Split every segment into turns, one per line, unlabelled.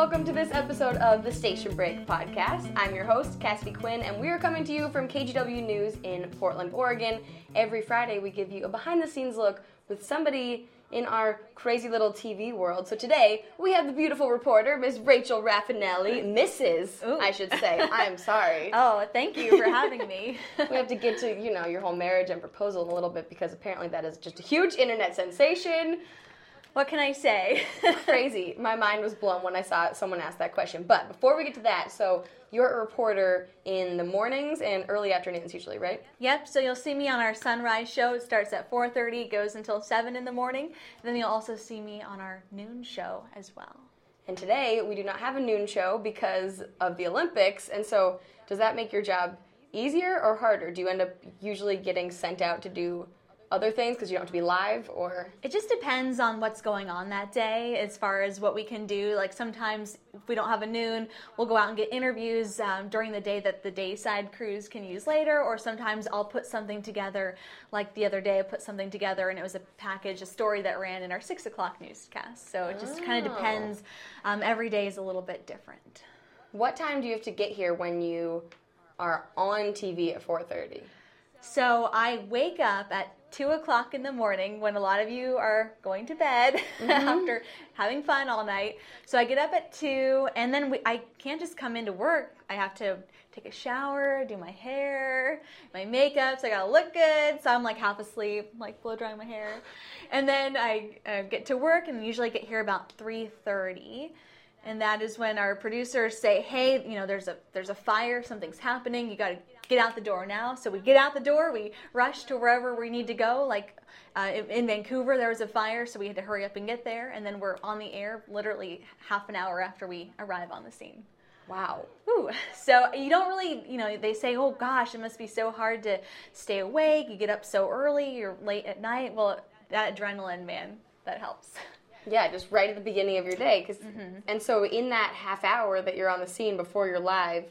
welcome to this episode of the Station Break podcast. I'm your host, Cassidy Quinn, and we are coming to you from KGW News in Portland, Oregon. Every Friday, we give you a behind the scenes look with somebody in our crazy little TV world. So today, we have the beautiful reporter, Miss Rachel Raffinelli, Mrs.
Ooh.
I should say. I'm sorry.
Oh, thank you for having me.
we have to get to you know your whole marriage and proposal in a little bit because apparently that is just a huge internet sensation.
What can I say?
Crazy. My mind was blown when I saw someone ask that question. But before we get to that, so you're a reporter in the mornings and early afternoons usually, right?
yep. So you'll see me on our sunrise show. It starts at 4:30, goes until 7 in the morning. Then you'll also see me on our noon show as well.
And today we do not have a noon show because of the Olympics. And so does that make your job easier or harder? Do you end up usually getting sent out to do other things because you don't have to be live or
It just depends on what's going on that day as far as what we can do. Like sometimes if we don't have a noon, we'll go out and get interviews um, during the day that the dayside crews can use later, or sometimes I'll put something together. Like the other day, I put something together and it was a package, a story that ran in our six o'clock newscast. So it just kind
Oh.
of depends. Um, every day is a little bit different.
what time do you have to get here when you are on TV at 4:30?
So I wake up at two o'clock in the morning when a lot of you are going to bed after having fun all night. So I get up at two, and then we, I can't just come into work. I have to take a shower, do my hair, my makeup. So I gotta look good. So I'm like half asleep, like blow drying my hair, and then I uh, get to work, and usually get here about three thirty and that is when our producers say, "Hey, you know, there's a there's a fire, something's happening. You got to get out the door now." So we get out the door, we rush to wherever we need to go. Like uh, in, Vancouver, there was a fire, so we had to hurry up and get there, and then we're on the air literally half an hour after we arrive on the scene.
Wow.
Ooh, so you don't really, you know, they say, "Oh gosh, it must be so hard to stay awake. You get up so early, you're late at night." Well, that adrenaline, man, that helps.
Yeah, just right at the beginning of your day. because
Mm-hmm.
And so, in that half hour that you're on the scene before you're live,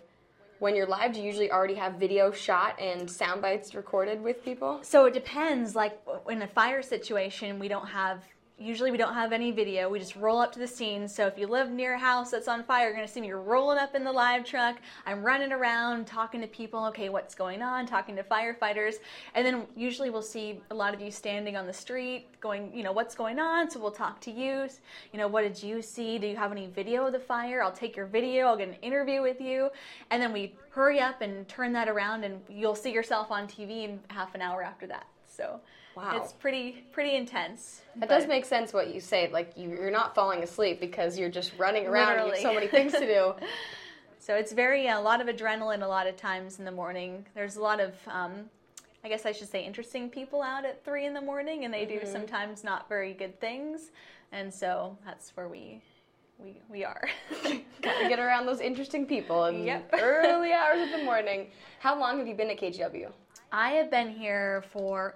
when you're live, do you usually already have video shot and sound bites recorded with people?
So it depends. Like in a fire situation, we don't have. Usually, we don't have any video. We just roll up to the scene. So if you live near a house that's on fire, you're gonna see me rolling up in the live truck. I'm running around talking to people. Okay, what's going on? Talking to firefighters, and then usually we'll see a lot of you standing on the street, going, you know, what's going on? So we'll talk to you. You know, what did you see? Do you have any video of the fire? I'll take your video. I'll get an interview with you, and then we hurry up and turn that around, and you'll see yourself on TV in half an hour after that. So
Wow.
it's pretty pretty intense.
That does make sense what you say. Like, you, you're not falling asleep because you're just running around. and You have so many things to do.
So it's very a lot of adrenaline a lot of times in the morning. There's a lot of um, I guess I should say interesting people out at three in the morning, and they do sometimes not very good things, and so that's where we we we are.
Gotta get around those interesting people in
Yep.
early hours of the morning. How long have you been at KGW?
I have been here for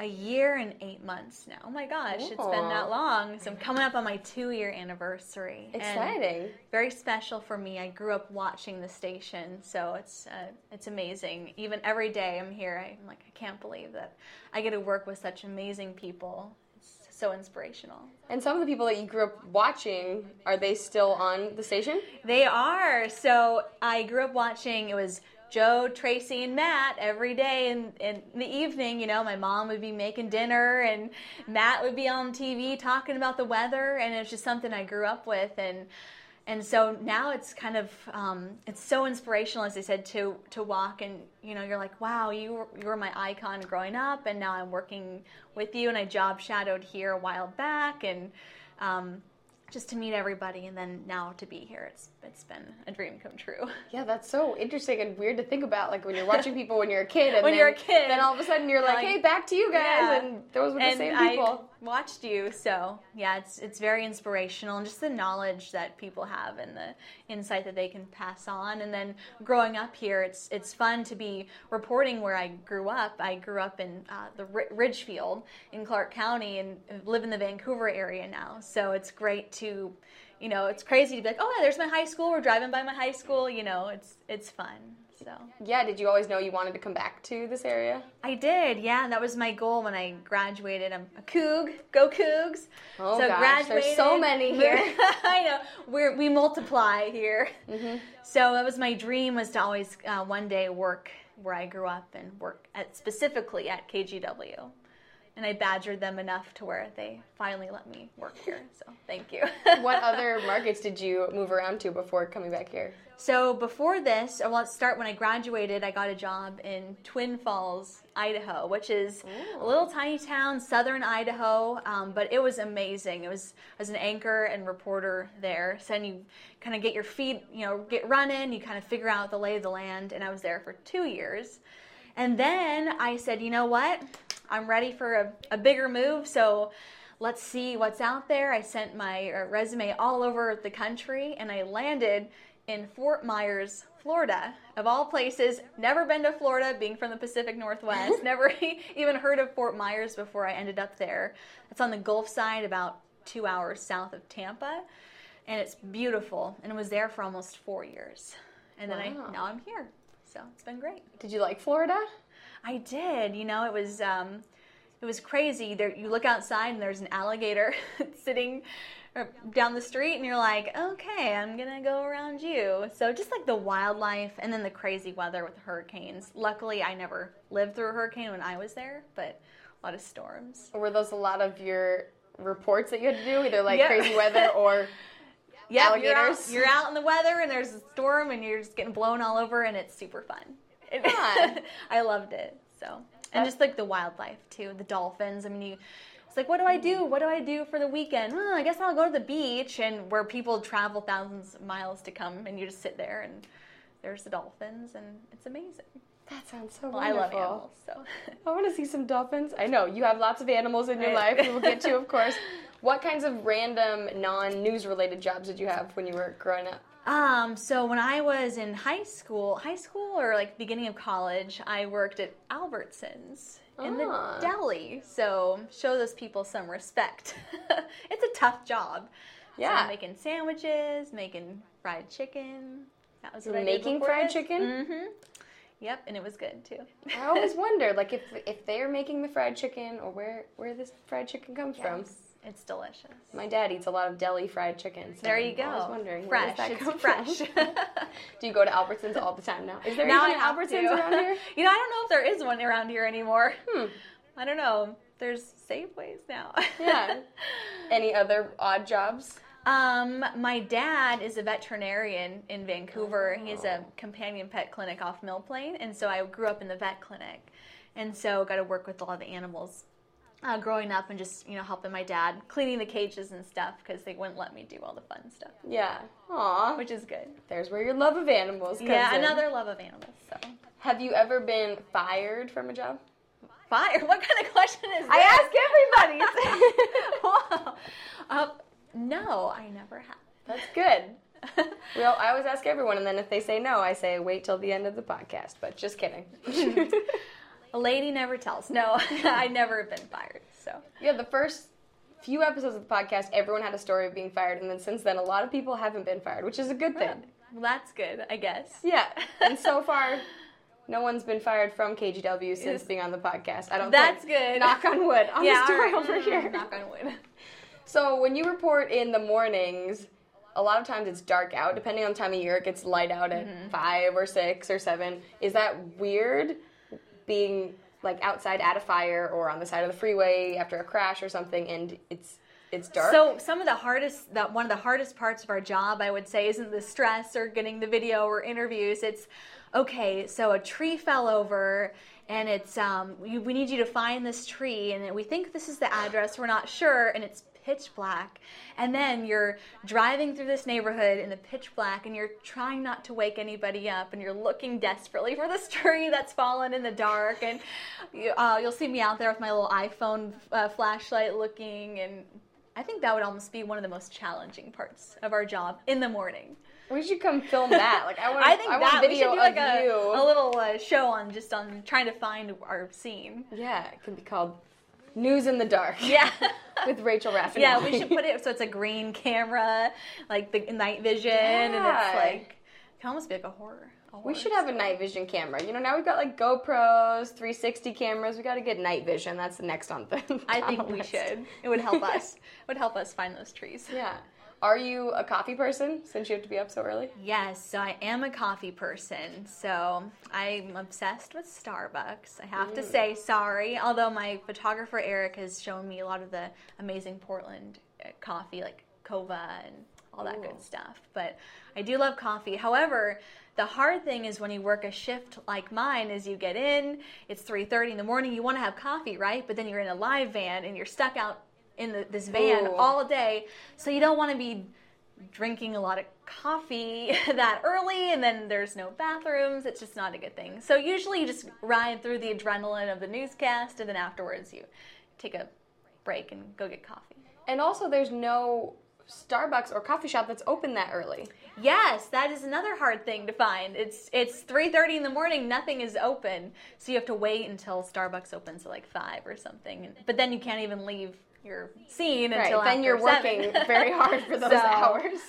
a year and eight months now. Oh my gosh, it's been that long. So I'm coming up on my two year anniversary.
Exciting.
very special for me. I grew up watching the station, so it's uh, it's amazing. Even every day I'm here, I'm like I can't believe that I get to work with such amazing people. It's so inspirational.
And some of the people that you grew up watching, are they still on the station?
They are. So I grew up watching. It was Joe, Tracy, and Matt every day in, in the evening. You know, my mom would be making dinner, and Matt would be on TV talking about the weather, and it's just something I grew up with, and and so now it's kind of um, it's so inspirational, as I said, to to walk and you know you're like, wow, you were, you were my icon growing up, and now I'm working with you, and I job shadowed here a while back, and um, just to meet everybody, and then now to be here, it's it's been a dream come true.
Yeah, that's so interesting and weird to think about. Like when you're watching people when you're a kid, and
When
then,
you're a kid.
then all of a sudden you're like,
Like,
"Hey, back to you guys,"
yeah.
and those were the
and
same people.
Watched you, so yeah, it's it's very inspirational, and just the knowledge that people have and the insight that they can pass on. And then growing up here, it's it's fun to be reporting where I grew up. I grew up in uh, the Ridgefield in Clark County, and live in the Vancouver area now. So it's great to, you know, it's crazy to be like, oh, yeah, there's my high school. We're driving by my high school. You know, it's it's fun. So
Yeah, did you always know you wanted to come back to this area?
I did, yeah. That was my goal when I graduated. I'm a Coug, go Cougs.
Oh
so
gosh, there's so many here.
I know. We're, we multiply here.
Mm-hmm.
So that was my dream was to always uh, one day work where I grew up and work at specifically at KGW. And I badgered them enough to where they finally let me work here. So thank you.
what other markets did you move around to before coming back here?
So before this, or let's start when I graduated. I got a job in Twin Falls, Idaho, which is a little tiny town, southern Idaho. Um, but it was amazing. It was I was an anchor and reporter there. So then you kind of get your feet, you know, get running. You kind of figure out the lay of the land. And I was there for two years. And then I said, you know what? I'm ready for a, a bigger move. So let's see what's out there. I sent my uh, resume all over the country and I landed in Fort Myers, Florida. Of all places, never been to Florida, being from the Pacific Northwest, never even heard of Fort Myers before I ended up there. It's on the Gulf side, about two hours south of Tampa, and it's beautiful. And I was there for almost four years. And then
Wow.
I now I'm here. So it's been great.
Did you like Florida?
I did. You know, it was um, it was crazy. There, you look outside and there's an alligator sitting down the street, and you're like, okay, I'm gonna go around you. So just like the wildlife, and then the crazy weather with hurricanes. Luckily, I never lived through a hurricane when I was there, but a lot of storms.
Were those a lot of your reports that you had to do, either like
Yeah.
crazy weather or
Yeah, you're out, you're out in the weather, and there's a storm, and you're just getting blown all over, and it's super fun.
Fun.
I loved it. So, and just like the wildlife too, the dolphins. I mean, you. It's like, what do I do? What do I do for the weekend? Oh, I guess I'll go to the beach, and where people travel thousands of miles to come, and you just sit there, and there's the dolphins, and it's amazing.
that sounds so
Well, I love animals, so.
I want to see some dolphins. I know you have lots of animals in your
Right.
life. We will get to, of course. What kinds of random non-news related jobs did you have when you were growing up?
Um, so when I was in high school, high school or like beginning of college, I worked at Albertsons in
Ah.
the deli. So show those people some respect. it's a tough job. So
Yeah.
making sandwiches, making fried chicken. That was what I did
Making fried chicken?
Mhm. Yep, and it was good too.
I always wonder, like, if if they're making the fried chicken or where where this fried chicken comes from.
It's delicious.
My dad eats a lot of deli fried chicken. So
there you go.
I was wondering,
fresh.
where does
it's fresh.
Do you go to Albertsons all the time now? Is there
now have
Albertsons
to.
around here?
you know, I don't know if there is one around here anymore.
Hmm.
I don't know. There's Safeways now.
Yeah. Any other odd jobs?
Um, my dad is a veterinarian in Vancouver. He has a companion pet clinic off Mill Plain, and so I grew up in the vet clinic, and so got to work with a lot of the animals. Uh, growing up and just you know helping my dad cleaning the cages and stuff because they wouldn't let me do all the fun stuff,
Yeah. Aw.
which is good.
There's where your love of animals comes
Yeah,
in.
another love of animals. So
Have you ever been fired from a job?
fire. What kind of question is this?
I ask everybody.
Uh, no, I never have.
That's good. Well, I always ask everyone, and then if they say no, I say wait till the end of the podcast. But just kidding.
A lady never tells. No, I never have been fired. So
yeah, the first few episodes of the podcast, everyone had a story of being fired, and then since then, a lot of people haven't been fired, which is a good thing.
well, that's good, I guess.
Yeah, and so far, no one's been fired from KGW since being on the podcast. I don't.
That's
think.
good.
Knock on wood. On
yeah,
the
right.
over here.
Mm, Knock on wood.
So when you report in the mornings, a lot of times it's dark out. Depending on the time of year, it gets light out at
Mm-hmm.
five or six or seven. Is that weird? Being like outside at a fire or on the side of the freeway after a crash or something, and it's it's dark.
So some of the hardest, one of the hardest parts of our job, I would say, isn't the stress or getting the video or interviews. It's okay. So a tree fell over, and it's um, we need you to find this tree, and we think this is the address. We're not sure, and it's pitch black. And then you're driving through this neighborhood in the pitch black, and you're trying not to wake anybody up, and you're looking desperately for this tree that's fallen in the dark, and you, uh, you'll see me out there with my little iPhone uh, flashlight looking and I think that would almost be one of the most challenging parts of our job in the morning.
we should come film that. Like I want.
I think
I
that we should do like a, a little uh, show on just on trying to find our scene.
yeah, it could be called News in the Dark.
Yeah.
with Rachel Raffinelli.
yeah, we should put it so it's a green camera, like the night vision, and it's like it can almost be like a horror.
We should have a night vision camera. You know, now we've got like GoPros, 360 cameras. We got to get night vision. That's the next on the.
I think we
list.
should. It would help us. It would help us find those trees.
Yeah. Are you a coffee person since you have to be up so early?
Yes, so I am a coffee person. So I'm obsessed with Starbucks. I have to say sorry, although my photographer Eric has shown me a lot of the amazing Portland uh, coffee, like Coava and all that
Ooh.
good stuff. But I do love coffee. However, the hard thing is when you work a shift like mine is you get in, it's 3:30 in the morning, you want to have coffee, right? But then you're in a live van and you're stuck out in the, this van
Ooh.
all day. So you don't want to be drinking a lot of coffee that early and then there's no bathrooms. It's just not a good thing. So usually you just ride through the adrenaline of the newscast and then afterwards you take a break and go get coffee.
And also, there's no Starbucks or coffee shop that's open that early.
Yes, that is another hard thing to find. It's it's 3:30 in the morning, nothing is open. So you have to wait until Starbucks opens at like 5 or something. But then you can't even leave your scene
Right.
until
Then you're
seven.
working very hard for those
So-
hours.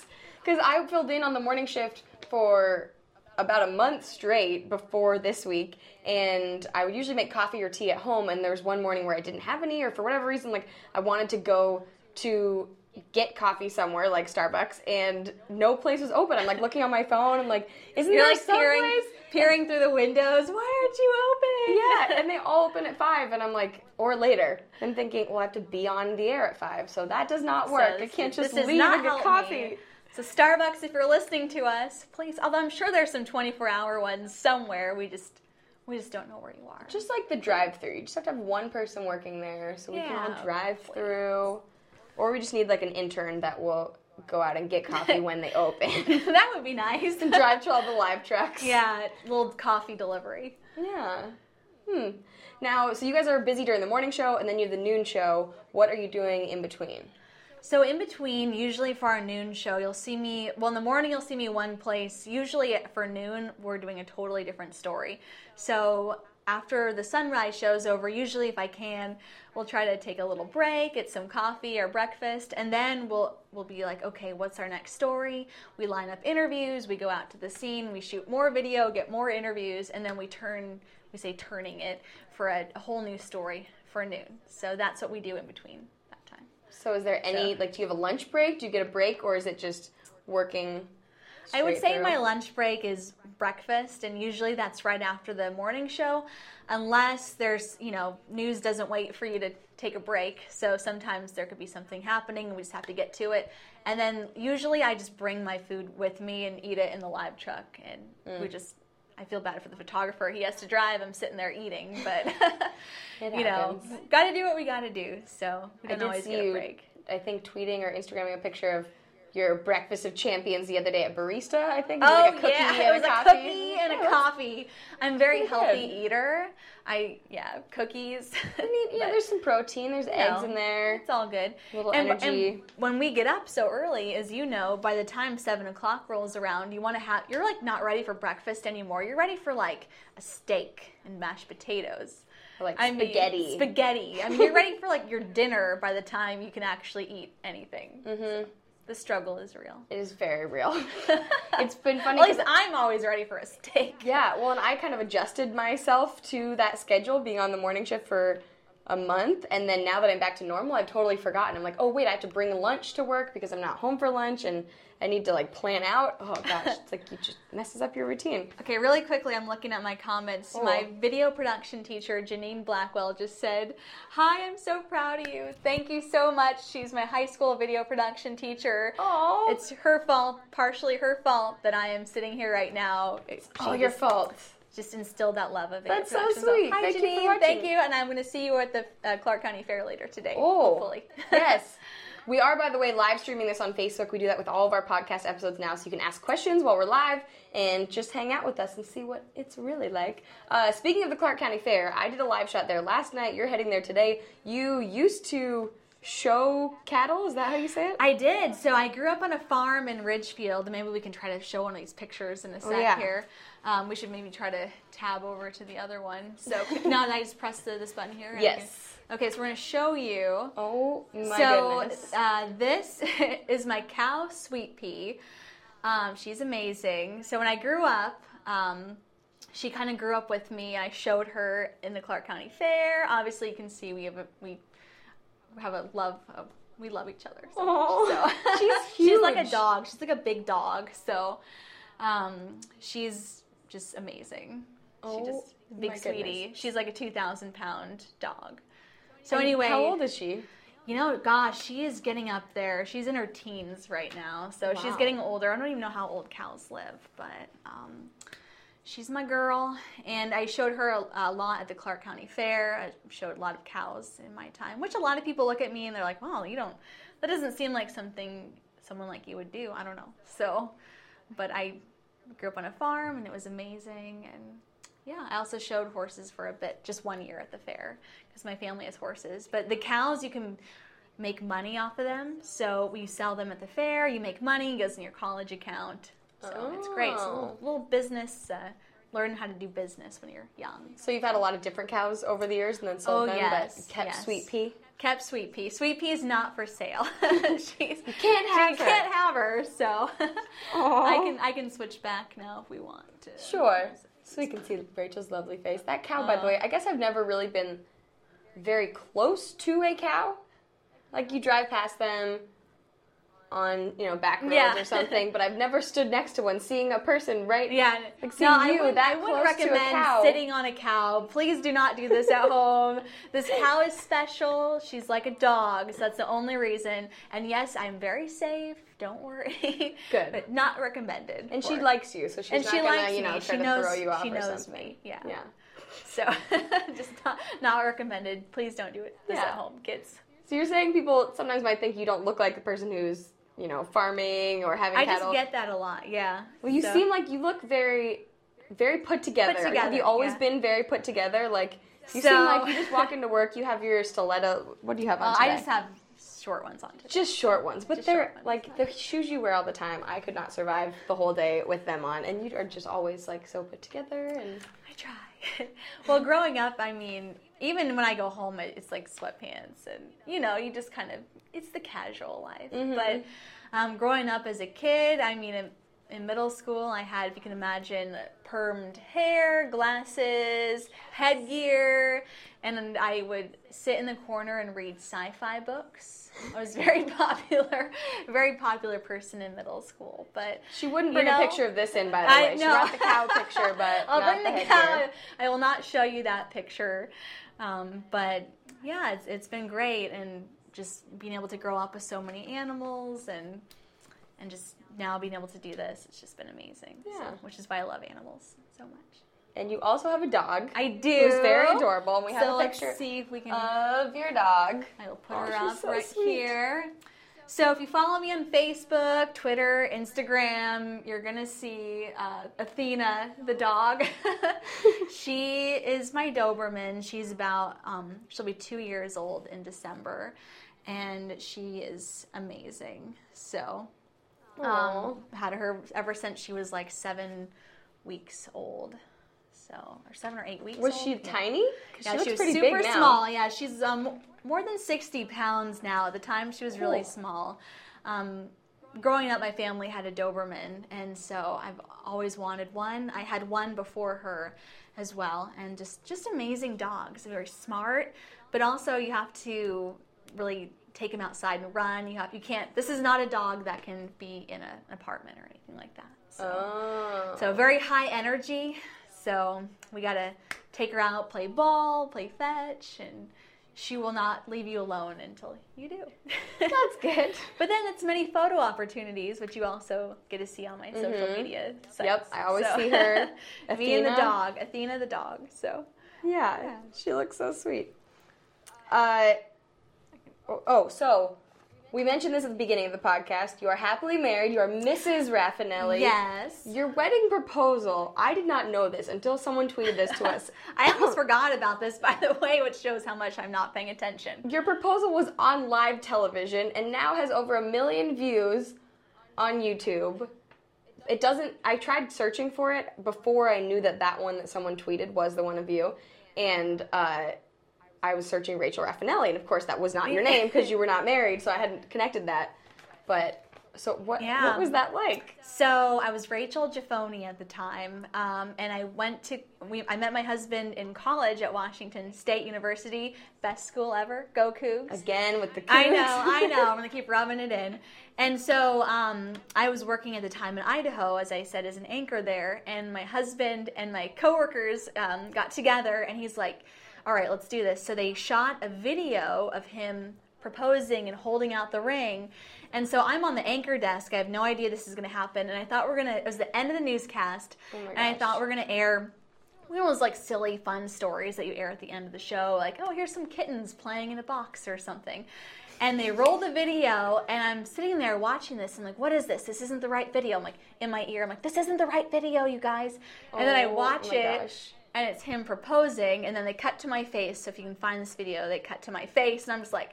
Because I filled in on the morning shift for about a month straight before this week, and I would usually make coffee or tea at home. And there was one morning where I didn't have any, or for whatever reason, like I wanted to go to get coffee somewhere like Starbucks, and no place was open. I'm like looking on my phone. I'm like, isn't
You're
there
like
some
peering,
place?
peering through the windows. Why aren't you open?
Yeah, and they all open at five, and I'm like, or later. I'm thinking, well, I have to be on the air at five, so that does not
So
work. I can't just leave
not
and get coffee.
me. So Starbucks, if you're listening to us, please. Although I'm sure there's some 24-hour ones somewhere. We just we just don't know where you are.
Just like the drive-through, you just have to have one person working there, so we can
Yeah,
all drive through. Or we just need like an intern that will go out and get coffee when they open.
that would be nice.
And drive to all the live trucks.
yeah, little coffee delivery.
Yeah. Hmm. Now, so you guys are busy during the morning show, and then you have the noon show. What are you doing in between?
So in between, usually for our noon show, you'll see me. Well, in the morning you'll see me one place. Usually for noon, we're doing a totally different story. So after the sunrise show's over, usually if I can, we'll try to take a little break, get some coffee or breakfast, and then we'll we'll be like, okay, what's our next story? We line up interviews, we go out to the scene, we shoot more video, get more interviews, and then we turn we say turning it for a, a whole new story for noon. So that's what we do in between that time.
So, is there any
So-
like? Do you have a lunch break? Do you get a break, or is it just working?
I would say
through?
my lunch break is breakfast, and usually that's right after the morning show, unless there's, you know, news doesn't wait for you to take a break. So sometimes there could be something happening, and we just have to get to it. And then usually I just bring my food with me and eat it in the live truck, and we
Mm.
just. I feel bad for the photographer. He has to drive. I'm sitting there eating, but you know, got to do what we got to do. So we
I
don't
did
always
see
get a
you. I think, tweeting or Instagramming a picture of your breakfast of champions the other day at Barista. I think.
Oh
like a cookie
yeah, it was
a
a
coffee.
cookie and a coffee. I'm very healthy
good.
eater. I yeah, cookies.
I mean, yeah, there's some protein. There's eggs in there.
It's all good.
Little
and,
energy.
and when we get up so early, as you know, by the time seven o'clock rolls around, you want to have you're like not ready for breakfast anymore. You're ready for like a steak and mashed potatoes.
Or like
I mean,
spaghetti.
spaghetti. I mean, you're ready for like your dinner by the time you can actually eat anything.
hmm
The struggle is real.
It is very real. it's been funny.
At least I'm always ready for a steak.
Yeah, well, and I kind of adjusted myself to that schedule, being on the morning shift for a month, and then now that I'm back to normal, I've totally forgotten. I'm like, oh wait, I have to bring lunch to work because I'm not home for lunch, and I need to like plan out. Oh gosh, it's like you just messes up your routine.
Okay, really quickly, I'm looking at my comments.
Oh.
My video production teacher, Janine Blackwell, just said, Hi, I'm so proud of you. Thank you so much. She's my high school video production teacher.
Oh,
It's her fault, partially her fault, that I am sitting here right now. She
all your fault.
just instilled that love of it.
That's so sweet.
hi,
Thank you
Janine.
watching.
Thank you. And I'm going to see you at the uh, Clark County Fair later today.
Oh,
hopefully.
yes. We are, by the way, live streaming this on Facebook. We do that with all of our podcast episodes now, so you can ask questions while we're live and just hang out with us and see what it's really like. Uh, speaking of the Clark County Fair, I did a live shot there last night. You're heading there today. You used to show cattle. Is that how you say it?
I did. So I grew up on a farm in Ridgefield. Maybe we can try to show one of these pictures in a sec
yeah.
here. Um, we should maybe try to tab over to the other one. So now I just press the, this button here.
Yes.
Okay, so we're to show you.
Oh my
so
goodness.
uh, this is my cow, Sweet Pea. Um, she's amazing. So when I grew up, Um, she kind of grew up with me. I showed her in the Clark County Fair. Obviously, you can see we have a, we have a love. Of, we love each other. So,
Aw,
so.
she's
she's like a dog. She's like a big dog. So um, she's just amazing.
Oh,
she just big sweetie.
goodness.
She's like a two thousand pound dog. So
And
anyway,
how old is she?
you know, gosh, she is getting up there. She's in her teens right now, so she's getting older. I don't even know how old cows live, but um, she's my girl. And I showed her a, a lot at the Clark County Fair. I showed a lot of cows in my time, which a lot of people look at me and they're like, "Well, you don't. That doesn't seem like something someone like you would do." I don't know. So, but I grew up on a farm, and it was amazing. And yeah, I also showed horses for a bit, just one year at the fair, because my family has horses. But the cows, you can make money off of them. So you sell them at the fair, you make money, it goes in your college account. So it's great. It's a little,
Oh.
little business, uh, learn how to do business when you're young.
So you've had a lot of different cows over the years and then sold
Oh,
them,
yes,
but kept
yes.
Sweet Pea.
Kept Sweet Pea. Sweet Pea is not for sale. She's, you
can't have
she
her.
can't have her, so I can I can switch back now if we want to.
Sure. So we can see Rachel's lovely face. That cow, by the
uh.
way, I guess I've never really been very close to a cow. Like you drive past them on, you know, back roads
Yeah.
or something, but I've never stood next to one. Seeing a person right
Yeah,
Like, seeing
I
you
wouldn't,
that
I
close to a
recommend sitting on a cow. Please do not do this at home. This cow is special. She's like a dog, so that's the only reason. And yes, I'm very safe. Don't worry.
Good.
but not recommended.
and she
for-
likes you, so she's
and
not
she
gonna,
likes
you know,
me.
try
she
to
knows.
throw you off
she
or
knows
something.
me. Yeah.
Yeah.
So just not, not recommended. Please don't do it this
Yeah.
at home, kids.
So you're saying people sometimes might think you don't look like the person who's, you know, farming or having
I
cattle.
just get that a lot. Yeah.
Well, you
So-
seem like you look very, very put together. Have
together, have
you always
yeah.
been very put together? Like you
So-
seem like you just walk into work. You have your stiletto. What do you have on
Uh,
today?
I just have short ones on today.
Just short ones, but
Just
they're
ones.
like the shoes you wear all the time. I could not survive the whole day with them on, and you are just always like so put together. And
I try. well, growing up, I mean, even when I go home, it's like sweatpants, and you know, you just kind of it's the casual life.
Mhm.
But um, growing up as a kid, I mean, in, middle school, I had, if you can imagine, permed hair, glasses, headgear, and I would sit in the corner and read sci-fi books. I was very popular, very popular person in middle school, but
she wouldn't
You
bring
know,
a picture of this in, by the
I
way. She brought the cow picture, but
I'll bring
the
the cow. I will not show you that picture. Um, but yeah, it's, it's been great, and just being able to grow up with so many animals, and and just now being able to do this, it's just been amazing. So,
Yeah.
which is why I love animals so much.
And you also have a dog.
I do.
Who's very adorable, and we have a picture
see if we can.
of your dog.
I will put
Oh,
her up
so
right
sweet.
here. So if you follow me on Facebook, Twitter, Instagram, you're gonna see uh, Athena, the dog. she is my Doberman. She's about um, she'll be two years old in December, and she is amazing. So. Um, had her ever since she was like seven weeks old. So or seven or eight weeks.
Was
old?
she tiny?
Yeah,
she looks
she was
pretty
super small. Yeah, she's um more than sixty pounds now. At the time, she was really
Cool.
small. Um, growing up, my family had a Doberman, and so I've always wanted one. I had one before her as well, and just just amazing dogs. Very smart, but also you have to really take him outside and run. You have you can't. This is not a dog that can be in a, an apartment or anything like that. So.
Oh.
So very high energy. So we gotta take her out, play ball, play fetch, and she will not leave you alone until you do.
That's good.
But then it's many photo opportunities, which you also get to see on my social
Mhm.
media. Sites.
Yep, I always see her.
Me and the dog, Athena the dog. So
Yeah,
Yeah.
she looks so sweet. Uh, oh, oh, so we mentioned this at the beginning of the podcast. You are happily married. You are Mrs. Raffinelli.
yes.
Your wedding proposal, I did not know this until someone tweeted this to us.
I almost forgot about this, by the way, which shows how much I'm not paying attention.
Your proposal was on live television and now has over a million views on YouTube. It doesn't, I tried searching for it before I knew that that one that someone tweeted was the one of you. And uh, I was searching Rachel Raffinelli, and of course that was not your name because you were not married, so I hadn't connected that. But So what?
Yeah.
What was that like?
So I was Rachel Giffoni at the time, um, and I went to. We, I met my husband in college at Washington State University. Best school ever. Go Cougs.
Again with the.
I know, I know. I'm gonna keep rubbing it in. And so um, I was working at the time in Idaho, as I said, as an anchor there. And my husband and my coworkers um, got together, and he's like, "All right, let's do this." So they shot a video of him proposing and holding out the ring. And so I'm on the anchor desk. I have no idea this is going to happen. And I thought we're going to, it was the end of the newscast.
Oh
and I thought we're going to air one of those like silly, fun stories that you air at the end of the show. Like, oh, here's some kittens playing in a box or something. And they roll the video, and I'm sitting there watching this. I'm like, what is this? This isn't the right video. I'm like, in my ear, I'm like, this isn't the right video, you guys. And then I
Oh
watch
my
it
gosh.
And it's him proposing, and then they cut to my face. So if you can find this video, they cut to my face, and I'm just like,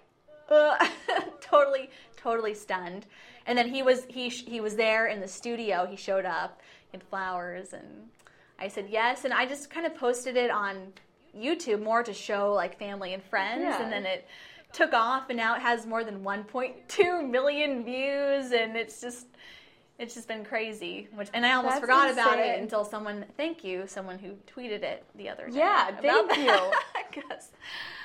Ugh. totally, totally stunned. And then he was he sh- he was there in the studio. He showed up in flowers, and I said yes, and I just kind of posted it on YouTube more to show like family and friends,
Yeah.
and then it took off, and now it has more than 1.2 million views, and it's just. It's just been crazy, which and I almost
That's
forgot about it until someone, thank you, someone who tweeted it the other day.
Yeah, thank
you.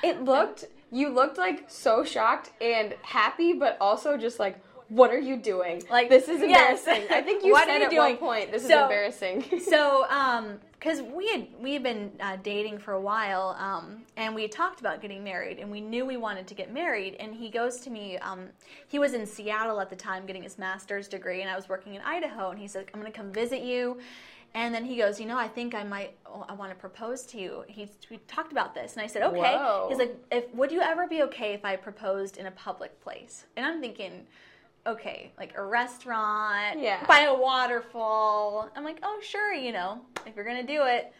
It looked. You looked like so shocked and happy, but also just like. What are you doing?
Like,
this is
yes.
embarrassing. I think you
What
said at
doing?
one point, "This is embarrassing."
so um because we had we had been uh, dating for a while um and we had talked about getting married and we knew we wanted to get married and he goes to me um he was in seattle at the time getting his master's degree and i was working in idaho and he like i'm going to come visit you and then he goes you know i think i might oh, i want to propose to you he we talked about this and i said okay
Whoa.
he's like if would you ever be okay if i proposed in a public place and i'm thinking okay, like a restaurant,
Yeah.
by a waterfall. I'm like, oh, sure, you know, if you're gonna do it,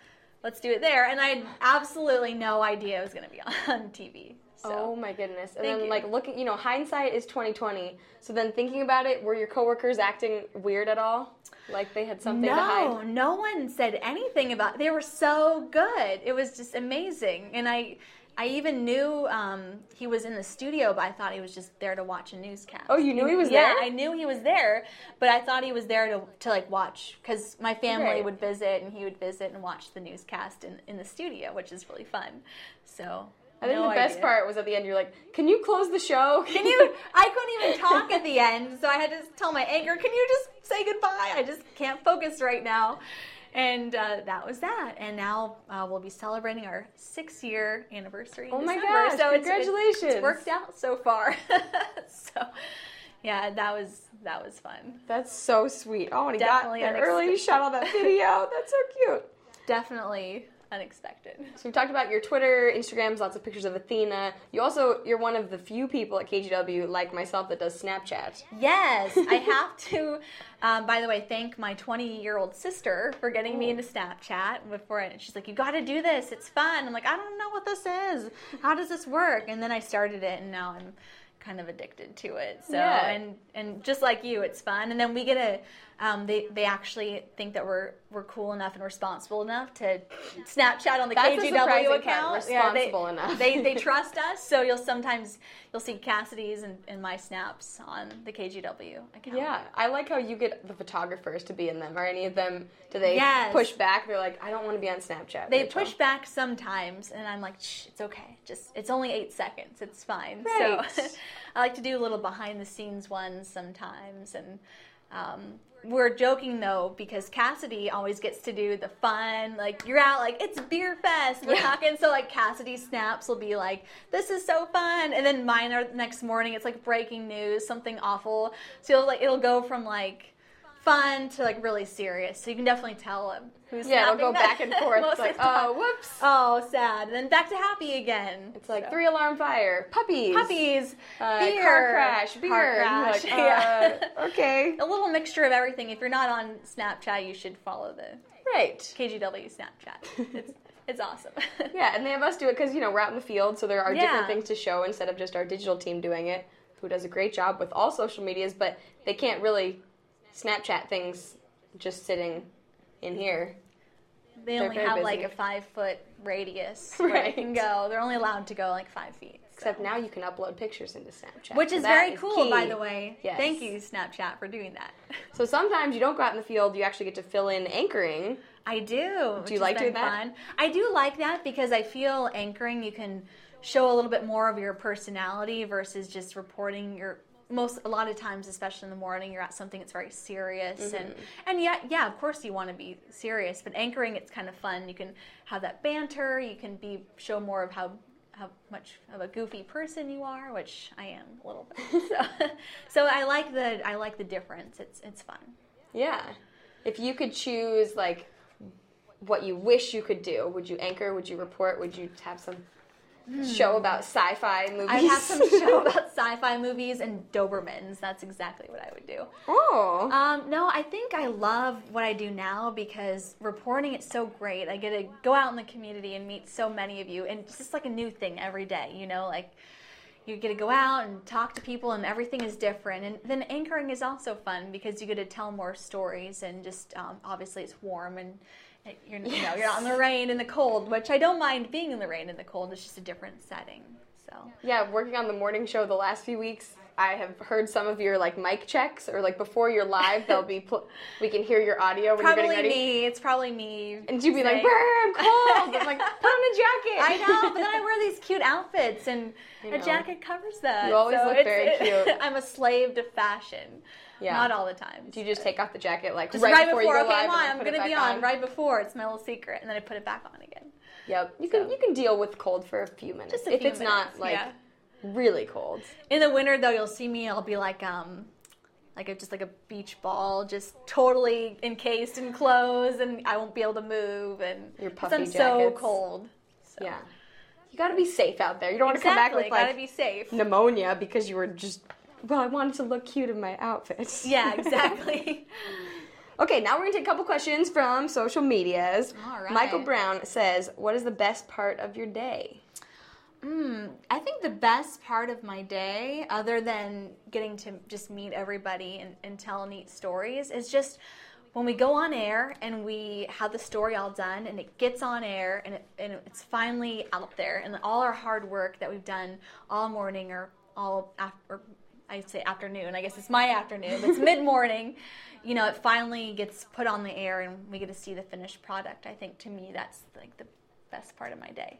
let's do it there. And I had absolutely no idea it was gonna be on TV. So
Oh my goodness! And
Thank
then
you.
like looking, you know, hindsight is twenty twenty. So then thinking about it, were your coworkers acting weird at all? Like they had something to
no,
hide?
no one said anything about. They were so good. It was just amazing, and I. I even knew um, he was in the studio, but I thought he was just there to watch a newscast.
Oh, you knew he was
yeah,
there?
Yeah, I knew he was there, but I thought he was there to, to like watch because my family
Right.
would visit and he would visit and watch the newscast in, in the studio, which is really fun. So
I think
no
the best
idea.
part was at the end. You're like, "Can you close the show?
Can you? I couldn't even talk at the end, so I had to tell my anchor, "Can you just say goodbye? I just can't focus right now." And uh, that was that. And now uh, we'll be celebrating our six-year anniversary.
Oh my
December.
gosh,
So it's- it's-
congratulations.
It's, worked out so far. so, yeah, that was that was fun.
That's so sweet. Oh, and he
Definitely
got there early. He shot all that video. That's so cute.
Definitely unexpected.
So we've talked about your Twitter, Instagrams, lots of pictures of Athena. You also you're one of the few people at KGW like myself that does Snapchat.
Yes, I have to. Um, by the way, thank my 20 year old sister for getting me into Snapchat. Before I, she's like, "You got to do this. It's fun." I'm like, "I don't know what this is. How does this work?" And then I started it, and now I'm kind of addicted to it. So
Yeah.
and and just like you, it's fun. And then we get a. Um, they they actually think that we're we're cool enough and responsible enough to Snapchat on the
That's
KGW
surprising part,
account.
responsible
they,
enough.
They they trust us, so you'll sometimes you'll see Cassidy's and, and my snaps on the KGW account.
Yeah, I like how you get the photographers to be in them. Are any of them? Do they
Yes.
push back? They're like, I don't want to be on Snapchat.
They
Rachel."
push back sometimes, and I'm like, Shh, it's okay. Just it's only eight seconds. It's fine.
Right.
So I like to do little behind the scenes ones sometimes, and um, we're joking though because Cassidy always gets to do the fun. Like you're out, like it's beer fest. We're
Yeah.
talking, so like Cassidy snaps will be like, "This is so fun," and then mine are the next morning. It's like breaking news, something awful. So it'll, like it'll go from like fun to like really serious. So you can definitely tell um, who's
Yeah, it'll go back and forth. It's like, oh, whoops.
Oh, sad. And then back to happy again.
It's like
So.
three alarm fire, puppies,
puppies,
uh,
beer,
car crash, beer.
car crash.
like,
yeah.
uh, okay,
a little mixture of everything. If you're not on Snapchat, you should follow the
right.
KGW Snapchat. It's it's awesome.
Yeah, and they have us do it because you know we're out in the field, so there are
Yeah.
different things to show instead of just our digital team doing it, who does a great job with all social medias, but they can't really Snapchat things just sitting in here.
they
They're
only have
busy.
like a five foot radius where they can go. They're only allowed to go like five feet. so.
Except now you can upload pictures into Snapchat.
Which
so
is very cool, by the way.
Yes.
Thank you, Snapchat, for doing that.
So sometimes you don't go out in the field, you actually get to fill in anchoring.
I do. Do
you like doing that?
Fun. I do like that because I feel anchoring you can show a little bit more of your personality versus just reporting your most a lot of times especially in the morning you're at something that's very serious and mm-hmm. and yeah yeah of course you want to be serious but anchoring it's kind of fun you can have that banter you can be show more of how how much of a goofy person you are which I am a little bit so so I like the I like the difference it's it's fun
Yeah. If you could choose like what you wish you could do, would you anchor? Would you report? Would you have some show about sci-fi movies?
I'd have some show about sci-fi movies and Dobermans. That's exactly what I would do.
Oh.
Um, no, I think I love what I do now because reporting it's so great. I get to go out in the community and meet so many of you, and it's just like a new thing every day. You know, like you get to go out and talk to people, and everything is different. And then anchoring is also fun because you get to tell more stories, and just um, obviously it's warm and. You're, you know, you're not in the rain and the cold, which I don't mind being in the rain and the cold. It's just a different setting. So
Yeah, working on the morning show the last few weeks, I have heard some of your like mic checks or like before you're live, they'll be pl- we can hear your audio when
probably
you're getting ready.
me. It's probably me.
And you'd be like,
saying-
"Brr, I'm cold." I'm like, "Put on a jacket."
I know, but then I wear these cute outfits, and a
know.
jacket covers that.
You always
so
look very cute.
I'm a slave to fashion.
Yeah.
Not all the time.
Do you just take off the jacket like
Just
right,
right,
before,
before,
you go
okay,
live?
I'm on. I'm gonna be
back
on right before. It's my little secret, and then I put it back on again.
Yep. You can you can deal with cold for a few minutes
Just a
if
few
it's not like
yeah.
Really cold.
In the winter, though, you'll see me. I'll be like um, like a, just like a beach ball, just totally encased in clothes, and I won't be able to move. And
Your puffy
I'm so cold. So.
Yeah. You got to be safe out there. You don't want to come back with like
Gotta be safe.
pneumonia because you were just well, I wanted to look cute in my outfit.
Yeah, exactly.
Okay, now we're gonna take a couple questions from social medias.
All right.
Michael Brown says, "What is the best part of your day?"
Mm, I think the best part of my day, other than getting to just meet everybody and, and tell neat stories, is just when we go on air and we have the story all done and it gets on air and, it, and it's finally out there and all our hard work that we've done all morning or all after. I'd say afternoon. I guess it's my afternoon. It's mid morning. You know, it finally gets put on the air and we get to see the finished product. I think to me that's like the best part of my day.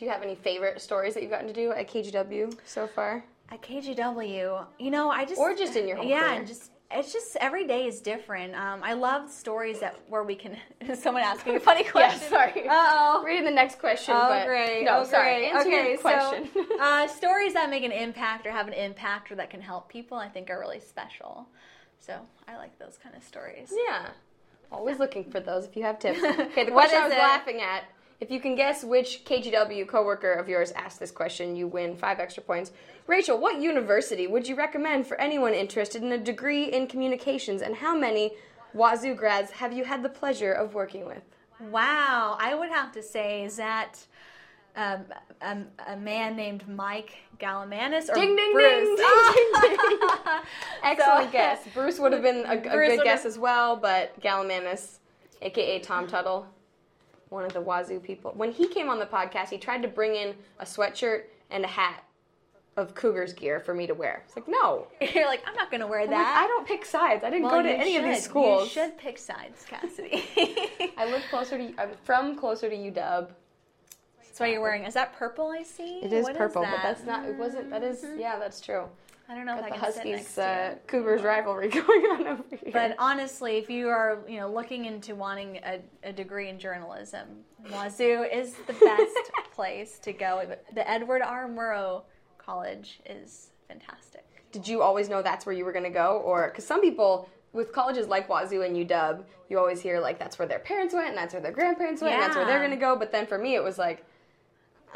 Do you have any favorite stories that you've gotten to do at KGW so far?
At KGW, you know, I just
Or just in your whole
yeah,
career.
just it's just every day is different. Um, I love stories that where we can. someone asking a funny question.
sorry.
Oh.
Reading the next question.
Oh,
but
great.
No,
oh,
sorry.
great.
Answer
okay,
your question.
So, uh, stories that make an impact or have an impact or that can help people, I think, are really special. So I like those kind of stories.
yeah. Always looking for those if you have tips. Okay, the question I was
it?
laughing at. If you can guess which KGW coworker of yours asked this question, you win five extra points. Rachel, what university would you recommend for anyone interested in a degree in communications, and how many Wazoo grads have you had the pleasure of working with?
Wow, I would have to say is that um, a, a man named Mike Gallimanis or
Ding, ding,
Bruce.
ding, ding, ding, Excellent
So-
guess. Bruce would have been a, a good guess as well, but Gallimanis, aka Tom Tuttle, one of the Wazoo people, when he came on the podcast, he tried to bring in a sweatshirt and a hat of Cougars gear for me to wear. It's like, no.
You're like, I'm not going to wear
I'm like,
that.
I don't pick sides. I didn't
Well,
go to any of these schools.
You should pick sides, Cassidy.
I live closer to. I'm from closer to UW.
That's why you're wearing. Is that purple? I see.
It is
What
purple,
that?
but that's not. It wasn't. That is. Mm-hmm. Yeah, that's true.
I don't know if
Got
I
the
can sit next
Huskies
to
uh,
you.
Cougars rivalry going on over here.
But honestly, if you are, you know, looking into wanting a, a degree in journalism, Wazoo is the best place to go. The Edward R. Murrow College is fantastic.
did you always know that's where you were going to go or because some people with colleges like wazoo and uw you always hear like that's where their parents went and that's where their grandparents went and that's where they're going to go but then for me it was like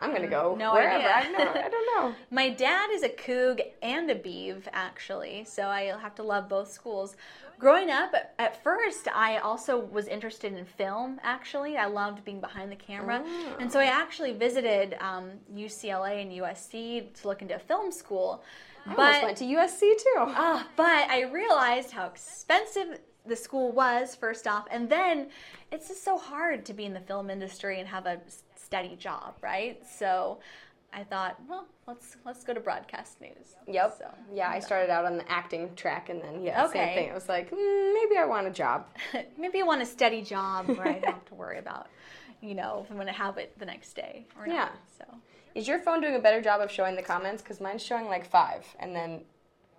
i'm going to go
No
wherever
idea.
I, know, I don't know
My dad is a Coug and a Beav, actually, so I have to love both schools. Growing up, at first, I also was interested in film, actually. I loved being behind the camera.
Oh.
And so I actually visited um, UCLA and USC to look into a film school.
i almost went to usc too
Ah, but I realized how expensive the school was first off, and then it's just so hard to be in the film industry and have a steady job, right? So I thought, well, let's let's go to broadcast news.
Yep.
So,
yeah, I started out on the acting track, and then yeah,
Okay.
same thing. It was like mm, maybe I want a job.
maybe I want a steady job where I don't have to worry about, you know, if I'm going to have it the next day or not.
Yeah.
So
Is your phone doing a better job of showing the comments? Because mine's showing like five, and then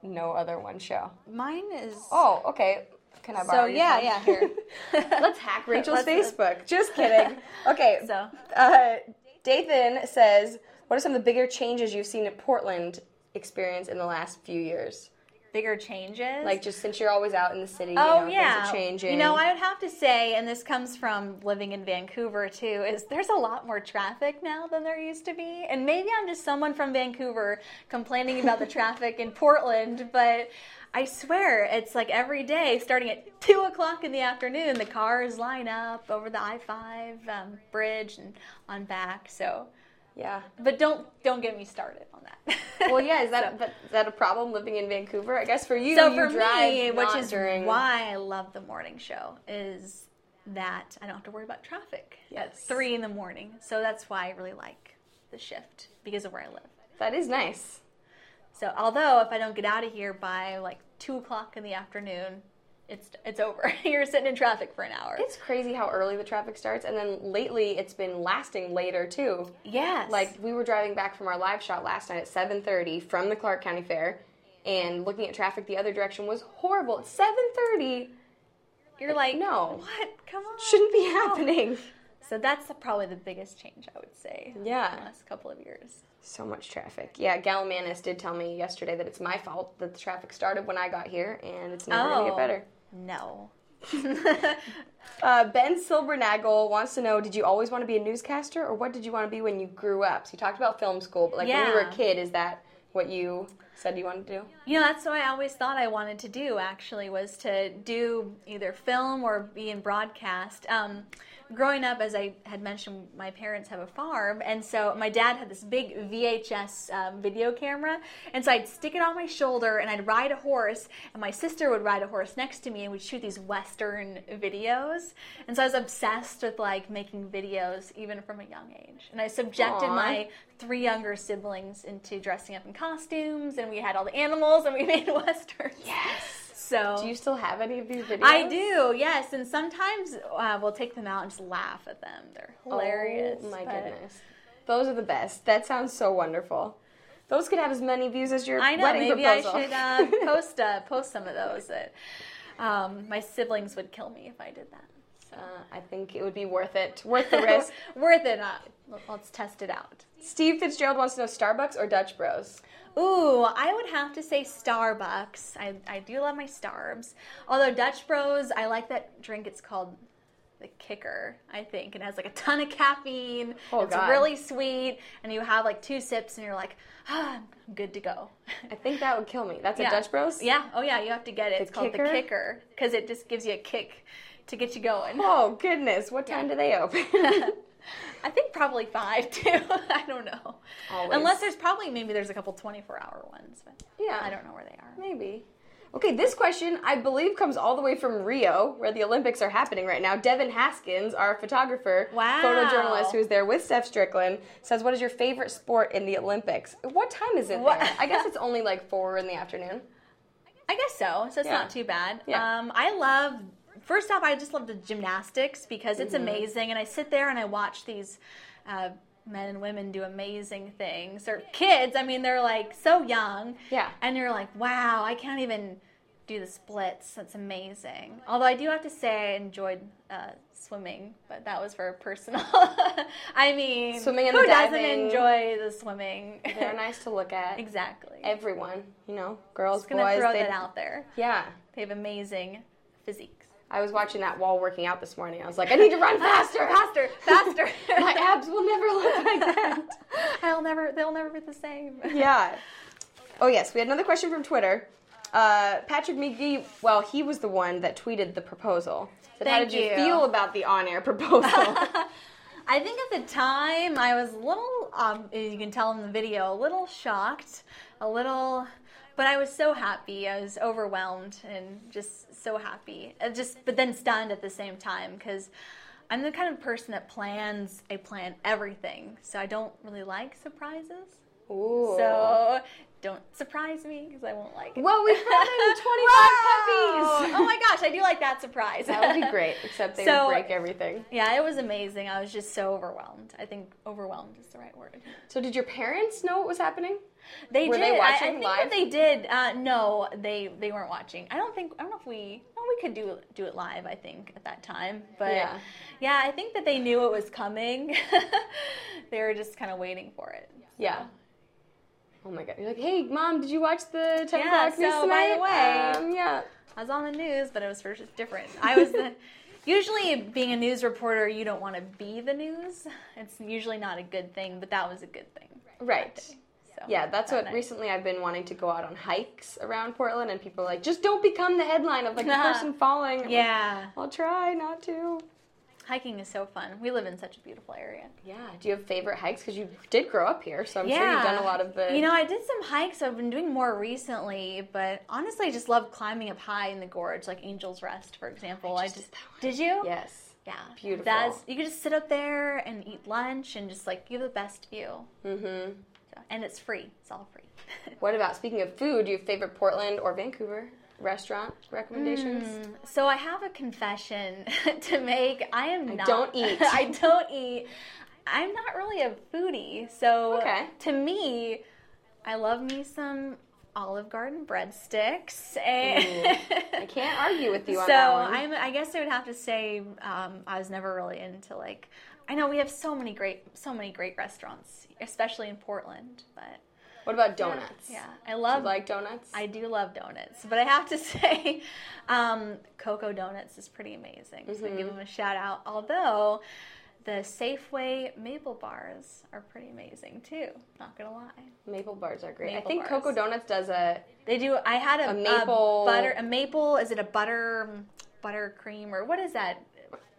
no other one show.
mine is.
Oh, okay. Can I borrow
So
your
yeah,
phone?
yeah. Here.
Let's hack Rachel's
Let's-
Facebook. Just kidding. Okay.
So
Uh, Dathan says, "What are some of the bigger changes you've seen in Portland experience in the last few years?
bigger changes.
Like just since you're always out in the city, you
Oh
know,
yeah,
things are changing.
You know, I would have to say, and this comes from living in Vancouver too, is there's a lot more traffic now than there used to be. And maybe I'm just someone from Vancouver complaining about the traffic in Portland, but I swear it's like every day, starting at two o'clock in the afternoon, the cars line up over the I-5 um, bridge and on back. So,
yeah.
but don't don't get me started on that.
Well, yeah. Is that
So-
but is that a problem living in Vancouver? I guess for you,
so
you
for me, which is
during.
why I love the morning show, is that I don't have to worry about traffic at
Yes.
three in the morning. So that's why I really like the shift because of where I live.
That is nice.
So although if I don't get out of here by like two o'clock in the afternoon, it's it's over. You're sitting in traffic for an hour.
It's crazy how early the traffic starts, and then lately it's been lasting later too.
yes,
Like we were driving back from our live shot last night at 7:30 from the Clark County Fair, and looking at traffic the other direction was horrible. At 7:30
you're like
no.
what? Come on,
shouldn't be happening.
So that's probably the biggest change I would say.
Yeah.
in the last couple of years.
So much traffic. Yeah, Gallimanis did tell me yesterday that it's my fault that the traffic started when I got here, and it's never
Oh.
get better.
No.
Uh, ben Silbernagel wants to know: Did you always want to be a newscaster, or what did you want to be when you grew up? So you talked about film school, but like when you were a kid, is that what you said you wanted to do?
You know, that's what I always thought I wanted to do. Actually, was to do either film or be in broadcast. Um, growing up, as I had mentioned, my parents have a farm, and so my dad had this big VHS um, video camera, and so I'd stick it on my shoulder and I'd ride a horse, and my sister would ride a horse next to me, and we'd shoot these Western videos. And so I was obsessed with like making videos even from a young age, and I subjected
Aw.
my three younger siblings into dressing up in costumes, and we had all the animals, and we made westerns.
Yes.
So
Do you still have any of these videos?
I do, yes, and sometimes uh, we'll take them out and just laugh at them. They're hilarious.
Oh my goodness. Those are the best. That sounds so wonderful. Those could have as many views as your
I know.
wedding
Maybe
proposal.
I should uh, post uh, post some of those. That um, my siblings would kill me if I did that. So.
Uh, I think it would be worth it. Worth the risk.
Worth it. Uh, let's test it out.
Steve Fitzgerald wants to know Starbucks or Dutch Bros.
Ooh, I would have to say Starbucks. I, I do love my Starbs. Although Dutch Bros, I like that drink. It's called the Kicker, I think. It has like a ton of caffeine.
Oh,
it's
God.
really sweet. And you have like two sips and you're like, ah, I'm good to go.
I think that would kill me. That's
Yeah.
a Dutch Bros.
Yeah. Oh, yeah. You have to get it. It's called
Kicker?
the Kicker because it just gives you a kick to get you going.
Oh goodness, what time do they open?
I think probably five too. I don't know.
Always.
Unless there's probably maybe there's a couple 24 hour ones, but
Yeah.
I don't know where they are.
Maybe. Okay, this question I believe comes all the way from Rio, where the Olympics are happening right now. Devin Haskins, our photographer,
Wow.
photojournalist who's there with Steph Strickland, says, "What is your favorite sport in the Olympics? What time is it
What-
there? I guess it's only like four in the afternoon.
I guess so. So it's
Yeah.
not too bad.
Yeah.
Um, I love. First off, I just love the gymnastics because it's
Mm-hmm.
amazing, and I sit there and I watch these uh, men and women do amazing things. Or kids, I mean, they're like so young.
Yeah.
And you're like, wow, I can't even do the splits. That's amazing. Although I do have to say, I enjoyed uh, swimming, but that was for personal. I mean,
Swimming and
who
the
doesn't enjoy the swimming?
They're nice to look at.
exactly.
Everyone, you know, girls,
Just gonna
boys.
throw
they-
that out there.
Yeah.
They have amazing physiques.
I was watching that while working out this morning. I was like, I need to run faster.
faster, faster.
My abs will never look like that.
I'll never. They'll never be the same.
yeah. Oh yes, we had another question from Twitter. Uh, Patrick McGee. Well, he was the one that tweeted the proposal. Said, How did you,
you.
feel about the on-air proposal?
I think at the time I was a little, um, you can tell in the video, a little shocked, a little, but I was so happy. I was overwhelmed and just so happy. Just, but then stunned at the same time because I'm the kind of person that plans. I plan everything, so I don't really like surprises.
Ooh.
So don't surprise me because I won't like it.
well, we brought in 25
Wow!
puppies.
Oh my gosh, I do like that surprise.
That would be great, except they
So-
would break everything.
Yeah, it was amazing. I was just so overwhelmed. I think overwhelmed is the right word.
So, did your parents know what was happening?
They
Were
did.
they
I- I,
watching
think
live?
that they did. Uh, no, they they weren't watching. I don't think. I don't know if we. No, we could do do it live. I think at that time, but
Yeah.
yeah, I think that they knew it was coming. they were just kind of waiting for it.
Yeah. Oh my god. You're like, hey, mom, did you watch the 10
Yeah,
o'clock news
so, by the way-
Um, yeah.
I was on the news, but it was for just different. I was the. Usually, being a news reporter, you don't want to be the news. It's usually not a good thing, but that was a good thing.
Right.
So,
Yeah, that's
that
what
night.
recently I've been wanting to go out on hikes around Portland, and people are like, just don't become the headline of like the person falling. I'm like,
Yeah,
I'll try not to.
Hiking is so fun. We live in such a beautiful area.
Yeah. Do you have favorite hikes? Because you did grow up here, so I'm sure you've done a lot of the.
You know, I did some hikes. I've been doing more recently, but honestly, I just love climbing up high in the gorge, like Angel's Rest, for example. I
just
just,
did
did you?
Yes.
Yeah,
Beautiful.
That's you could just sit up there and eat lunch and just like you have the best view,
Mm-hmm.
So- and it's free. It's all free.
What about speaking of food? Do you have favorite Portland or Vancouver restaurant recommendations?
Mm, So I have a confession to make. I am
I
not.
don't eat.
I don't eat. I'm not really a foodie. So
Okay.
to me, I love me some Olive Garden breadsticks. And
I can't argue with you on
so
that one.
I'm. I guess I would have to say um, I was never really into like. I know we have so many great, so many great restaurants, especially in Portland. But
What about donuts?
yeah, I
Do
love
you like donuts?
I do love donuts, but I have to say, um, Coco Donuts is pretty amazing. So
Mm-hmm.
give them a shout out. Although the Safeway maple bars are pretty amazing too. Not gonna lie,
Maple bars are great. I think
bars.
Coco Donuts does a
they do. I had a,
A maple-
butter, a maple. Is it a butter buttercream or what is that?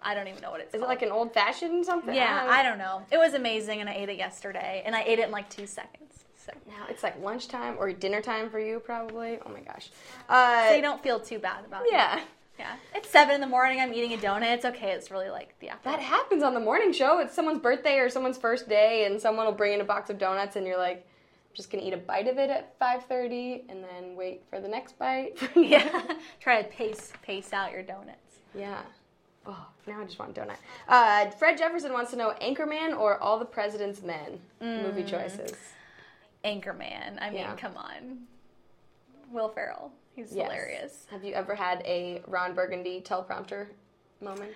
I don't even know what it's.
Is it like an old fashioned something?
Yeah,
don't
I don't know. It was amazing, and I ate it yesterday, and I ate it in like two seconds. So.
Now it's like lunchtime or dinner time for you, probably. Oh my gosh. Uh,
So you don't feel too bad about it.
yeah,
Yeah. It's seven in the morning. I'm eating a donut. It's okay. It's really like the afternoon.
that happens on the morning show. It's someone's birthday or someone's first day, and someone will bring in a box of donuts, and you're like, I'm just gonna eat a bite of it at 5:30, and then wait for the next bite.
yeah. Try to pace pace out your donuts.
yeah. Oh, now I just want a donut. Uh, Fred Jefferson wants to know Anchorman or All the President's Men movie
Mm.
choices.
Anchorman. I mean,
Yeah.
come on. Will Ferrell. He's
Yes.
hilarious.
Have you ever had a Ron Burgundy teleprompter moment?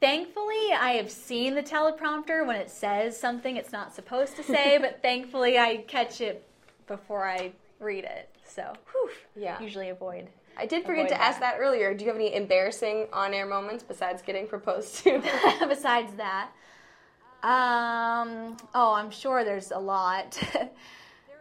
Thankfully, I have seen the teleprompter when it says something it's not supposed to say, but thankfully I catch it before I read it. So, whew,
Yeah.
usually avoid.
I did forget to ask
that.
that earlier. Do you have any embarrassing on-air moments besides getting proposed to?
Besides that, um, oh, I'm sure there's a lot.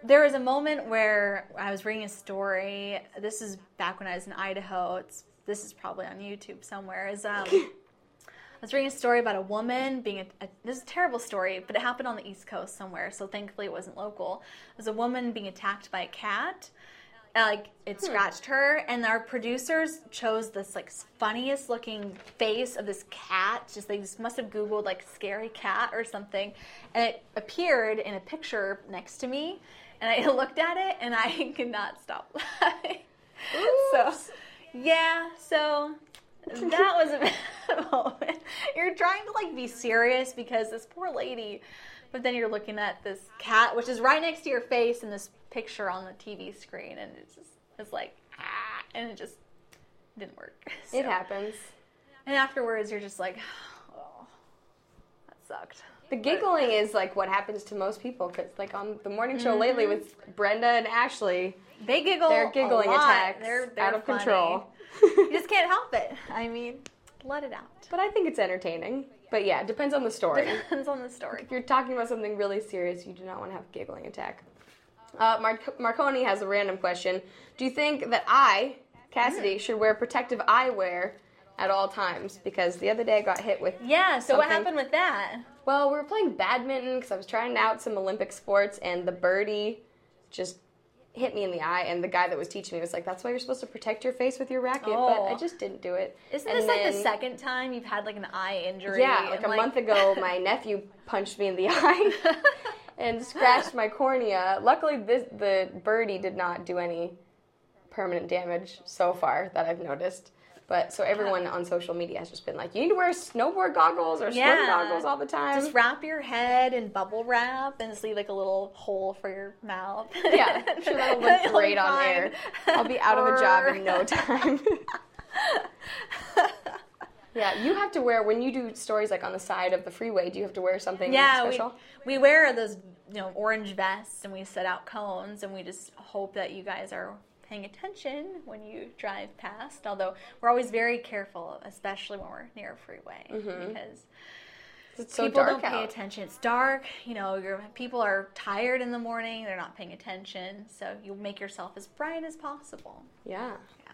there was a moment where I was reading a story. This is back when I was in Idaho. It's this is probably on YouTube somewhere. Is um, I was reading a story about a woman being a, a this is a terrible story, but it happened on the East Coast somewhere. So thankfully it wasn't local. It was a woman being attacked by a cat. Uh, Like it scratched her, and our producers chose this like funniest looking face of this cat. Just they just must have googled like scary cat or something, and it appeared in a picture next to me, and I looked at it and I could not stop laughing. So, yeah, so that was a bad moment. You're trying to like be serious because this poor lady, but then you're looking at this cat, which is right next to your face in this picture on the TV screen, and it's just it's like ah, and it just didn't work.
It happens.
And afterwards, you're just like, oh, that sucked.
The giggling is like what happens to most people because, like, on the morning show lately
Mm-hmm.
with Brenda and Ashley,
They giggle.
their giggling attacks
They're, they're
out of
funny.
control.
You just can't help it. I mean, let it out.
but I think it's entertaining. But yeah, it depends on the story.
Depends on the story.
if you're talking about something really serious, you do not want to have a giggling attack. Uh, Marc- Marconi has a random question. Do you think that I, Cassidy,
Mm.
should wear protective eyewear at all times? Because the other day I got hit with.
Yeah. So what happened with that?
Well, we were playing badminton because I was trying out some Olympic sports, and the birdie just hit me in the eye. And the guy that was teaching me was like, "That's why you're supposed to protect your face with your racket." But
Oh.
I just didn't do it.
Isn't
And
this like the second time you've had like an eye injury?
Yeah, like a month ago, my nephew punched me in the eye and scratched my cornea. Luckily, this the birdie did not do any permanent damage so far that I've noticed. But so everyone on social media has just been like, you need to wear snowboard goggles or swim
Yeah.
goggles all the time.
Just wrap your head in bubble wrap and just leave like a little hole for your mouth.
yeah, I'm sure that'll look great on
fine.
air. I'll be out of a job in no time. yeah, you have to wear when you do stories like on the side of the freeway. Do you have to wear something
yeah,
special?
we, we wear those you know orange vests and we set out cones and we just hope that you guys are paying attention when you drive past. Although we're always very careful, especially when we're near a freeway because
It's
people don't pay
out.
attention. It's dark. You know, your people are tired in the morning. They're not paying attention. So you make yourself as bright as possible.
Yeah.
Yeah.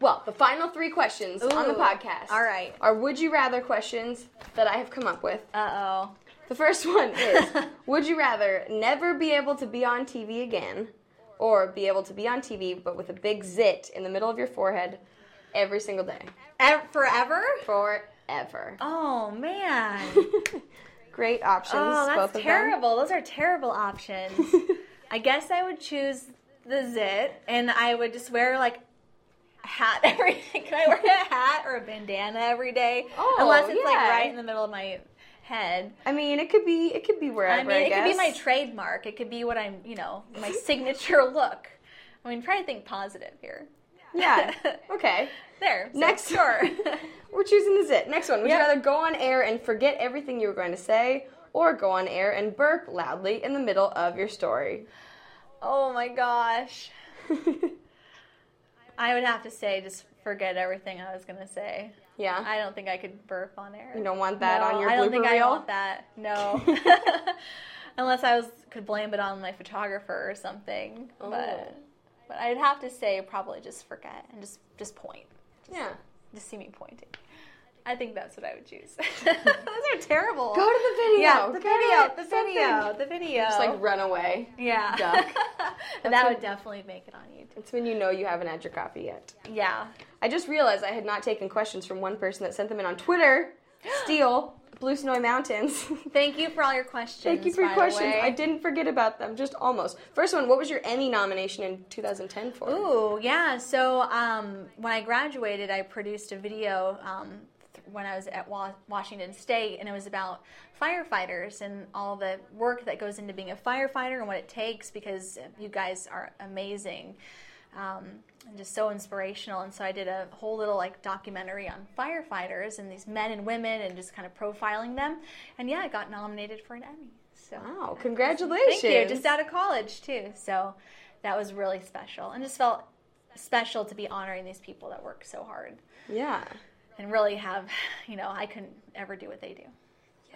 Well, the final three questions on the podcast
all right.
are would you rather questions that I have come up with.
Uh oh.
The first one is Would you rather never be able to be on TV again or be able to be on TV but with a big zit in the middle of your forehead every single day?
Forever?
Forever.
Oh man.
Great options,
Oh, that's terrible. Those are terrible options. I guess I would choose the zit, and I would just wear like a hat every day. Can I wear a hat or a bandana every day?
Oh,
Unless it's like right in the middle of my head.
I mean, it could be it could be wherever.
I mean, it could be my trademark. It could be what I'm, you know, my signature look. I mean, try to think positive here.
Yeah. Okay.
There. so,
Next,
sure.
We're choosing the zit. Next one. Would
Yep.
you rather go on air and forget everything you were going to say, or go on air and burp loudly in the middle of your story?
oh my gosh. I would have to say, just forget everything I was gonna say.
Yeah.
I don't think I could burp on air.
you don't want that
no,
on your
I don't think
reel.
I want that. No. Unless I was could blame it on my photographer or something.
Oh.
But but I'd have to say probably just forget and just just point.
yeah.
Just see me pointing. I think that's what I would choose. Those are terrible.
Go to the video.
Yeah, the video, the video, the video.
Just like run away.
yeah.
duck.
that would definitely make it on YouTube.
It's when you know you haven't had your coffee yet.
Yeah.
I just realized I had not taken questions from one person that sent them in on Twitter. Steele, Blue Snowy Mountains.
Thank you for all your questions.
Thank you for your questions. I didn't forget about them, just almost. First one, what was your Emmy nomination in 2010 for?
Ooh, yeah. So um, when I graduated, I produced a video um, when I was at Wa- Washington State, and it was about firefighters and all the work that goes into being a firefighter and what it takes because you guys are amazing. Um, and just so inspirational, and so I did a whole little like documentary on firefighters and these men and women, and just kind of profiling them. And yeah, I got nominated for an Emmy. So
Wow, congratulations.
Thank you. Just out of college too. So that was really special, and just felt special to be honoring these people that work so hard
Yeah.
And really have, you know, I couldn't ever do what they do.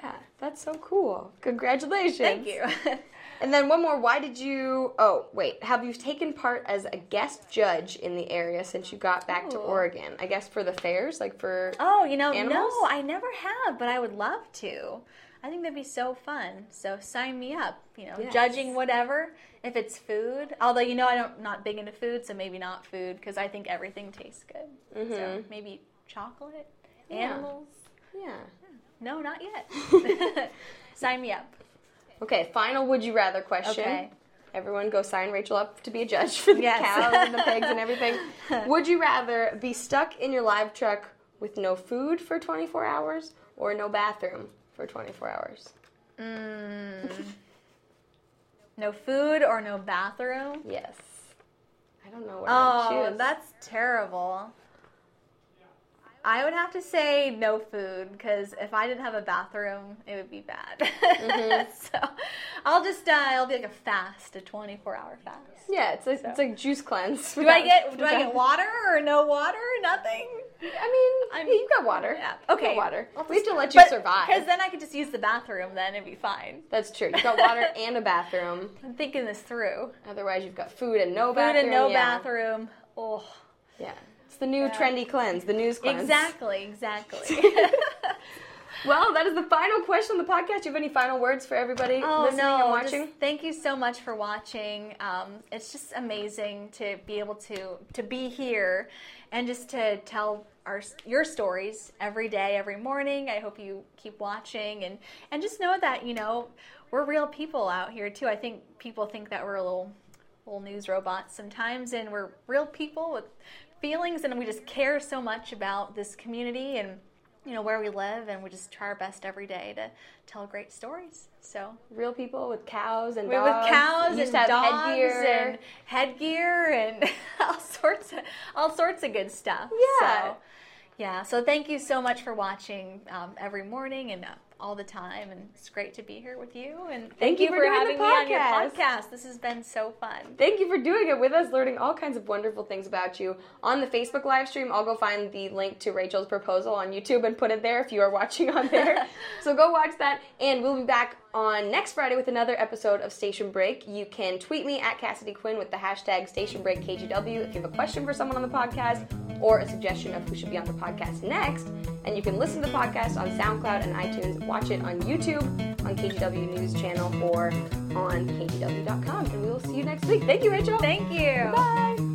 Yeah, that's so cool. Congratulations.
Thank you.
And then one more. Why did you? Oh, wait. Have you taken part as a guest judge in the area since you got back to Oregon? I guess for the fairs, like for.
oh, you know,
Animals?
no, I never have, but I would love to. I think that'd be so fun. So sign me up. You know,
Yes.
judging whatever. If it's food, although you know I don't not big into food, so maybe not food because I think everything tastes good. So
Mhm.
maybe chocolate,
Yeah.
animals.
Yeah.
No, not yet. Sign me up.
Okay. Final. Would you rather question?
Okay.
Everyone, go sign Rachel up to be a judge for the
Yes.
cows and the pigs and everything. Would you rather be stuck in your live truck with no food for 24 hours or no bathroom for 24 hours?
Mm. no food or no bathroom?
Yes. I don't know what
Oh, that's terrible. I would have to say no food because if I didn't have a bathroom, it would be bad.
Mm-hmm.
so I'll just uh, it'll be like a fast, a twenty-four hour fast.
yeah. It's like, it's like juice cleanse.
Do I get do I get water or no water? Or nothing.
I mean,
I'm-
you got water.
Yeah. Okay.
water. We have to let you survive.
Because then I could just use the bathroom. Then it'd be fine.
That's true. You got water and a bathroom.
I'm thinking this through.
Otherwise, you've got food and no
Food
bathroom.
Food and no
yeah.
bathroom. Oh.
Yeah. The new trendy cleanse, the news cleanse.
Exactly, exactly.
well, that is the final question on the podcast. Do you have any final words for everybody
Oh
listening
no!
and watching?
Just thank you so much for watching. Um, it's just amazing to be able to to be here and just to tell our your stories every day, every morning. I hope you keep watching and and just know that you know we're real people out here too. I think people think that we're a little little news robots sometimes, and we're real people with feelings, and we just care so much about this community and you know where we live and we just try our best every day to tell great stories so
Real people with cows and dogs.
with cows and dogs
headgear.
and headgear and all sorts of all sorts of good stuff
Yeah.
so yeah so thank you so much for watching um, every morning and uh, all the time and it's great to be here with you and thank,
you for doing the
having me on your podcast this has been so fun
Thank you for doing it with us, learning all kinds of wonderful things about you. On the Facebook live stream, I'll go find the link to Rachel's proposal on YouTube and put it there if you are watching on there. so go watch that, and we'll be back on next Friday with another episode of Station Break. You can tweet me at Cassidy Quinn with the hashtag Station Break KGW if you have a question for someone on the podcast or a suggestion of who should be on the podcast next. And you can listen to the podcast on SoundCloud and iTunes, watch it on YouTube, on KGW News Channel, or on KGW.com. And we will see you next week. Thank you, Rachel.
thank you
Bye.